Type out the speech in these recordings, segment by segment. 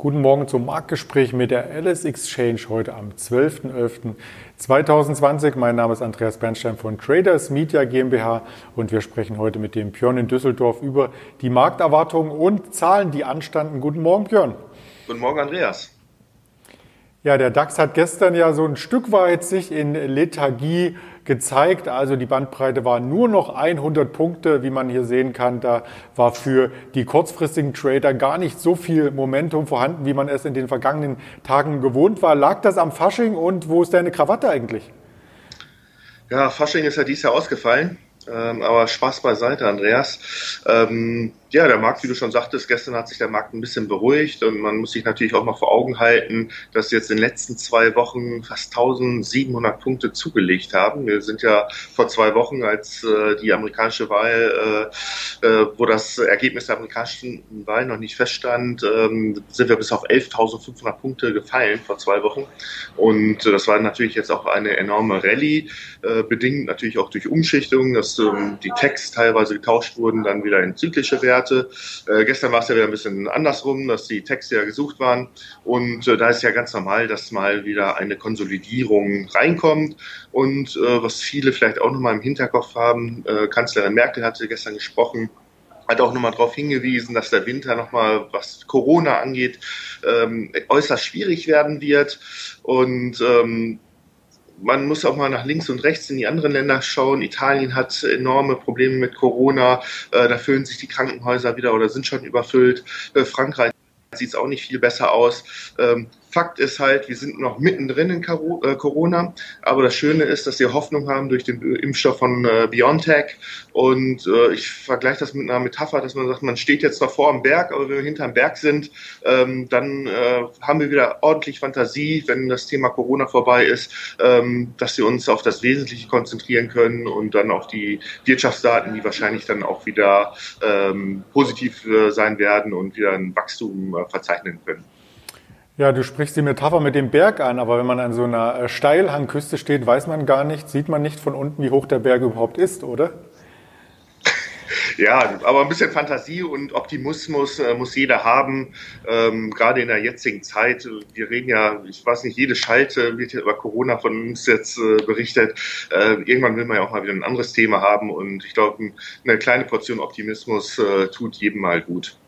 Guten Morgen zum Marktgespräch mit der Alice Exchange heute am 12.11.2020. Mein Name ist Andreas Bernstein von Traders Media GmbH und wir sprechen heute mit dem Björn in Düsseldorf über die Markterwartungen und Zahlen, die anstanden. Guten Morgen, Björn. Guten Morgen, Andreas. Ja, der DAX hat gestern ja so ein Stück weit sich in Lethargie gezeigt. Also die Bandbreite war nur noch 100 Punkte, wie man hier sehen kann. Da war für die kurzfristigen Trader gar nicht so viel Momentum vorhanden, wie man es in den vergangenen Tagen gewohnt war. Lag das am Fasching und wo ist deine Krawatte eigentlich? Ja, Fasching ist ja dieses Jahr ausgefallen. Ähm, aber Spaß beiseite, Andreas. Ähm, ja, der Markt, wie du schon sagtest, gestern hat sich der Markt ein bisschen beruhigt und man muss sich natürlich auch mal vor Augen halten, dass jetzt in den letzten zwei Wochen fast 1700 Punkte zugelegt haben. Wir sind ja vor zwei Wochen, als äh, die amerikanische Wahl, äh, äh, wo das Ergebnis der amerikanischen Wahl noch nicht feststand, ähm, sind wir bis auf 11.500 Punkte gefallen vor zwei Wochen. Und äh, das war natürlich jetzt auch eine enorme Rallye, äh, bedingt natürlich auch durch Umschichtungen, ähm, die Techs teilweise getauscht wurden, dann wieder in zyklische Werte Werte. Äh, gestern war es ja wieder ein bisschen andersrum, dass die Texte ja gesucht waren. Und äh, da ist ja ganz normal, dass mal wieder eine Konsolidierung reinkommt. Und äh, was viele vielleicht auch nochmal im Hinterkopf haben, äh, Kanzlerin Merkel hatte gestern gesprochen, hat auch nochmal darauf hingewiesen, dass der Winter nochmal, was Corona angeht, ähm, äußerst schwierig werden wird. Und ähm, man muss auch mal nach links und rechts in die anderen Länder schauen. Italien hat enorme Probleme mit Corona. Äh, da füllen sich die Krankenhäuser wieder oder sind schon überfüllt. Äh, Frankreich sieht es auch nicht viel besser aus. Ähm, Fakt ist halt, wir sind noch mittendrin in äh, Corona, aber das Schöne ist, dass wir Hoffnung haben durch den Impfstoff von äh, BioNTech und äh, ich vergleiche das mit einer Metapher, dass man sagt, man steht jetzt noch vor dem Berg, aber wenn wir hinterm Berg sind, ähm, dann haben wir wieder ordentlich Fantasie, wenn das Thema Corona vorbei ist, ähm, dass wir uns auf das Wesentliche konzentrieren können und dann auf die Wirtschaftsdaten, die wahrscheinlich dann auch wieder ähm, positiv sein werden und wieder ein Wachstum verzeichnen können. Ja, du sprichst die Metapher mit dem Berg an, aber wenn man an so einer äh, Steilhangküste steht, weiß man gar nicht, sieht man nicht von unten, wie hoch der Berg überhaupt ist, oder? Ja, aber ein bisschen Fantasie und Optimismus äh, muss jeder haben, ähm, gerade in der jetzigen Zeit. Wir reden ja, ich weiß nicht, jede Schalte wird ja über Corona von uns jetzt äh, berichtet. Äh, irgendwann will man ja auch mal wieder ein anderes Thema haben und ich glaube, eine kleine Portion Optimismus äh, tut jedem mal gut.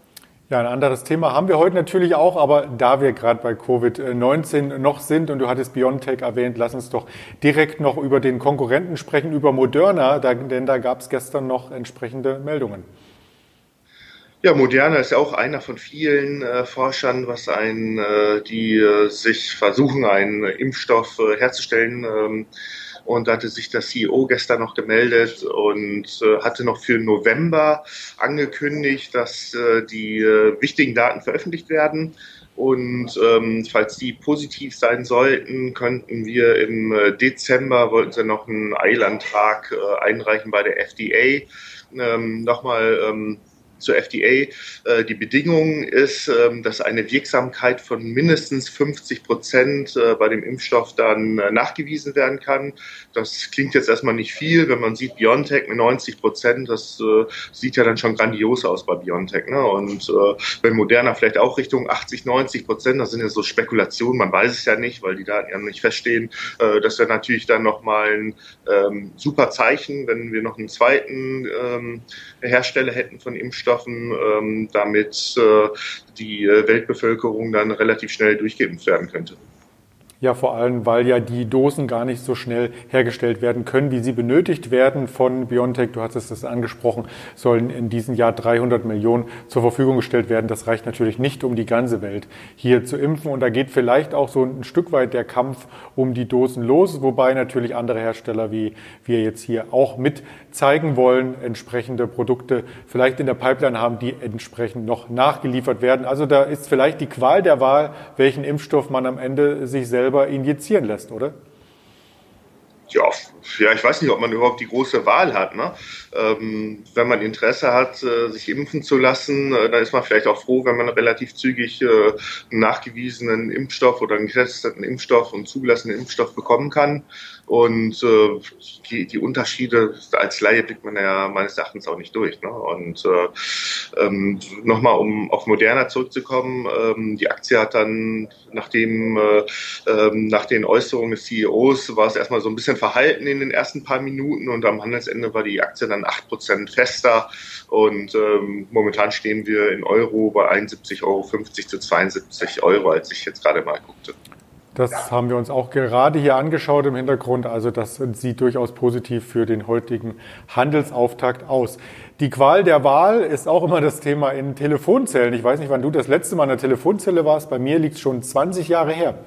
Ja, ein anderes Thema haben wir heute natürlich auch, aber da wir gerade bei Covid-19 noch sind und du hattest BioNTech erwähnt, lass uns doch direkt noch über den Konkurrenten sprechen, über Moderna, denn da gab es gestern noch entsprechende Meldungen. Ja, Moderna ist ja auch einer von vielen äh, Forschern, was ein, äh, die äh, sich versuchen, einen Impfstoff äh, herzustellen. Ähm, und da hatte sich der CEO gestern noch gemeldet und äh, hatte noch für November angekündigt, dass äh, die äh, wichtigen Daten veröffentlicht werden. Und ähm, falls die positiv sein sollten, könnten wir im äh, Dezember, wollten sie noch einen Eilantrag äh, einreichen bei der FDA, ähm, nochmal ähm, zur FDA. Äh, die Bedingung ist, ähm, dass eine Wirksamkeit von mindestens 50 Prozent äh, bei dem Impfstoff dann äh, nachgewiesen werden kann. Das klingt jetzt erstmal nicht viel, wenn man sieht BioNTech mit 90 Prozent, das sieht ja dann schon grandios aus bei BioNTech. Ne? Und wenn Moderna vielleicht auch Richtung 80, 90 Prozent, das sind ja so Spekulationen, man weiß es ja nicht, weil die Daten ja noch nicht feststehen. Das wäre natürlich dann nochmal ein ähm, super Zeichen, wenn wir noch einen zweiten ähm, Hersteller hätten von Impfstoff Impfstoffen, ähm, damit äh, die äh, Weltbevölkerung dann relativ schnell durchgeimpft werden könnte. Ja, vor allem, weil ja die Dosen gar nicht so schnell hergestellt werden können, wie sie benötigt werden von BioNTech. Du hattest es angesprochen, sollen in diesem Jahr 300 Millionen zur Verfügung gestellt werden. Das reicht natürlich nicht, um die ganze Welt hier zu impfen. Und da geht vielleicht auch so ein Stück weit der Kampf um die Dosen los, wobei natürlich andere Hersteller, wie wir jetzt hier auch mit zeigen wollen, entsprechende Produkte vielleicht in der Pipeline haben, die entsprechend noch nachgeliefert werden. Also da ist vielleicht die Qual der Wahl, welchen Impfstoff man am Ende sich selber selber injizieren lässt, oder? Ja, ja, ich weiß nicht, ob man überhaupt die große Wahl hat. Ne? Ähm, wenn man Interesse hat, äh, sich impfen zu lassen, äh, dann ist man vielleicht auch froh, wenn man relativ zügig äh, einen nachgewiesenen Impfstoff oder einen getesteten Impfstoff und zugelassenen Impfstoff bekommen kann. Und äh, die, die Unterschiede als Laie blickt man ja meines Erachtens auch nicht durch. Ne? Und äh, ähm, nochmal, um auf Moderna zurückzukommen, ähm, die Aktie hat dann, nachdem äh, ähm, nach den Äußerungen des CEOs war es erstmal so ein bisschen verhalten in den ersten paar Minuten und am Handelsende war die Aktie dann 8% fester und ähm, momentan stehen wir in Euro bei 71,50 Euro zu 72 Euro, als ich jetzt gerade mal guckte. Das haben wir uns auch gerade hier angeschaut im Hintergrund. Also das sieht durchaus positiv für den heutigen Handelsauftakt aus. Die Qual der Wahl ist auch immer das Thema in Telefonzellen. Ich weiß nicht, wann du das letzte Mal in der Telefonzelle warst. Bei mir liegt es schon 20 Jahre her.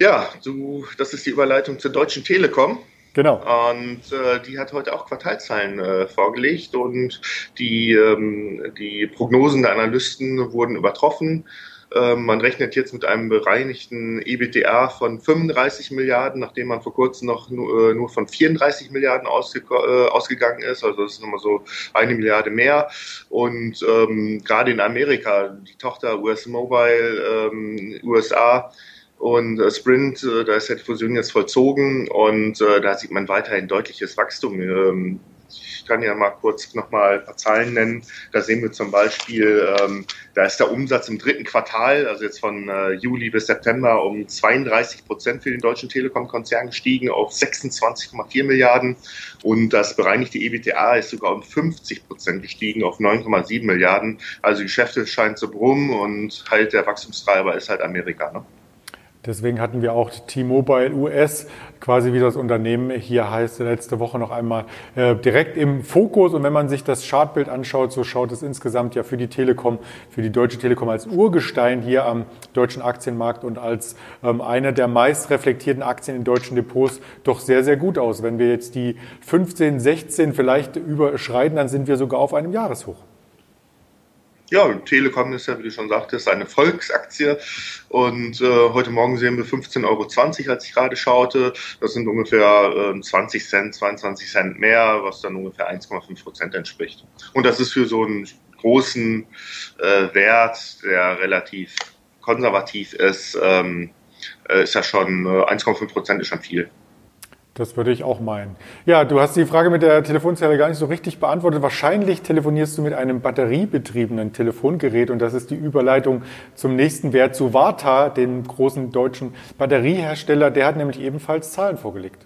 Ja, du, das ist die Überleitung zur Deutschen Telekom. Genau. Und äh, die hat heute auch Quartalzahlen äh, vorgelegt und die, ähm, die Prognosen der Analysten wurden übertroffen. Ähm, man rechnet jetzt mit einem bereinigten EBITDA von 35 Milliarden, nachdem man vor kurzem noch nur, äh, nur von 34 Milliarden ausge äh, ausgegangen ist. Also das ist nochmal so eine Milliarde mehr. Und ähm, gerade in Amerika, die Tochter US Mobile, ähm, USA, und äh, Sprint, äh, da ist ja die Fusion jetzt vollzogen und äh, da sieht man weiterhin deutliches Wachstum. Ähm, ich kann ja mal kurz nochmal ein paar Zahlen nennen. Da sehen wir zum Beispiel, ähm, da ist der Umsatz im dritten Quartal, also jetzt von äh, Juli bis September, um 32 Prozent für den deutschen Telekom-Konzern gestiegen auf 26,4 Milliarden. Und das bereinigte EBTA ist sogar um 50 Prozent gestiegen auf 9,7 Milliarden. Also die Geschäfte scheinen zu brummen und halt der Wachstumstreiber ist halt Amerika. Ne? Deswegen hatten wir auch T-Mobile US, quasi wie das Unternehmen hier heißt, letzte Woche noch einmal äh, direkt im Fokus. Und wenn man sich das Chartbild anschaut, so schaut es insgesamt ja für die Telekom, für die Deutsche Telekom als Urgestein hier am deutschen Aktienmarkt und als ähm, eine der meist reflektierten Aktien in deutschen Depots doch sehr, sehr gut aus. Wenn wir jetzt die 15, 16 vielleicht überschreiten, dann sind wir sogar auf einem Jahreshoch. Ja, Telekom ist ja, wie du schon sagtest, eine Volksaktie. Und äh, heute Morgen sehen wir 15,20 Euro, als ich gerade schaute. Das sind ungefähr äh, 20 Cent, 22 Cent mehr, was dann ungefähr 1,5 Prozent entspricht. Und das ist für so einen großen äh, Wert, der relativ konservativ ist, ähm, äh, ist ja schon äh, 1,5 Prozent ist schon viel. Das würde ich auch meinen. Ja, du hast die Frage mit der Telefonzelle gar nicht so richtig beantwortet. Wahrscheinlich telefonierst du mit einem batteriebetriebenen Telefongerät und das ist die Überleitung zum nächsten Wert zu Varta, dem großen deutschen Batteriehersteller. Der hat nämlich ebenfalls Zahlen vorgelegt.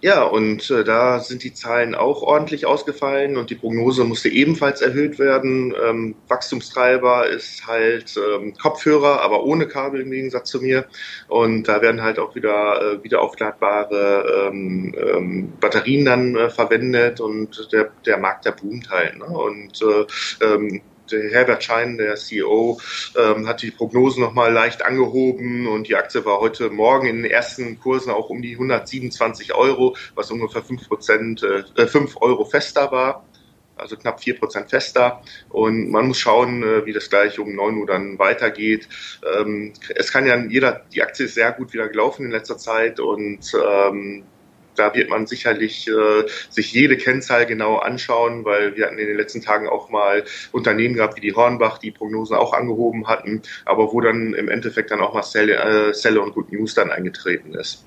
Ja, und äh, da sind die Zahlen auch ordentlich ausgefallen und die Prognose musste ebenfalls erhöht werden. Ähm, Wachstumstreiber ist halt ähm, Kopfhörer, aber ohne Kabel im Gegensatz zu mir. Und da werden halt auch wieder äh, wieder aufladbare ähm, ähm, Batterien dann äh, verwendet und der, der Markt, der boomt halt. Ne? Und äh, ähm, Herbert Schein, der CEO, ähm, hat die Prognosen nochmal leicht angehoben und die Aktie war heute Morgen in den ersten Kursen auch um die 127 Euro, was ungefähr 5 Prozent, äh, 5 Euro fester war also knapp 4% fester. Und man muss schauen, äh, wie das gleich um 9 Uhr dann weitergeht. Ähm, es kann ja jeder, die Aktie ist sehr gut wieder gelaufen in letzter Zeit und ähm, da wird man sicherlich äh, sich jede Kennzahl genau anschauen, weil wir hatten in den letzten Tagen auch mal Unternehmen gehabt wie die Hornbach, die Prognosen auch angehoben hatten, aber wo dann im Endeffekt dann auch mal Selle, äh, und Good News dann eingetreten ist.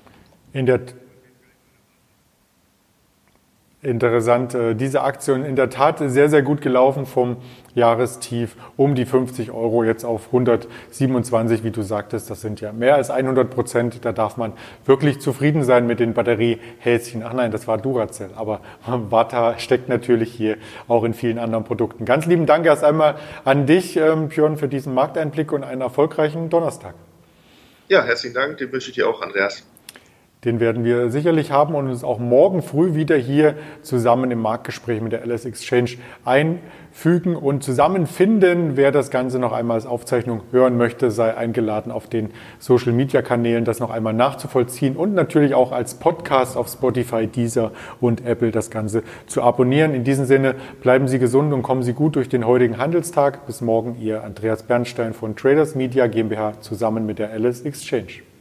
In der Interessant. Äh, diese Aktion in der Tat sehr, sehr gut gelaufen vom Jahrestief um die 50 Euro jetzt auf 127, wie du sagtest. Das sind ja mehr als 100 Prozent. Da darf man wirklich zufrieden sein mit den Batteriehäschen. Ach nein, das war Duracell. Aber Vata steckt natürlich hier auch in vielen anderen Produkten. Ganz lieben Dank erst einmal an dich, ähm, Björn, für diesen Markteinblick und einen erfolgreichen Donnerstag. Ja, herzlichen Dank. Den wünsche ich dir auch, Andreas. Den werden wir sicherlich haben und uns auch morgen früh wieder hier zusammen im Marktgespräch mit der LS Exchange einfügen und zusammenfinden. Wer das Ganze noch einmal als Aufzeichnung hören möchte, sei eingeladen, auf den Social Media Kanälen das noch einmal nachzuvollziehen und natürlich auch als Podcast auf Spotify, Deezer und Apple das Ganze zu abonnieren. In diesem Sinne bleiben Sie gesund und kommen Sie gut durch den heutigen Handelstag. Bis morgen, Ihr Andreas Bernstein von Traders Media GmbH zusammen mit der LS Exchange.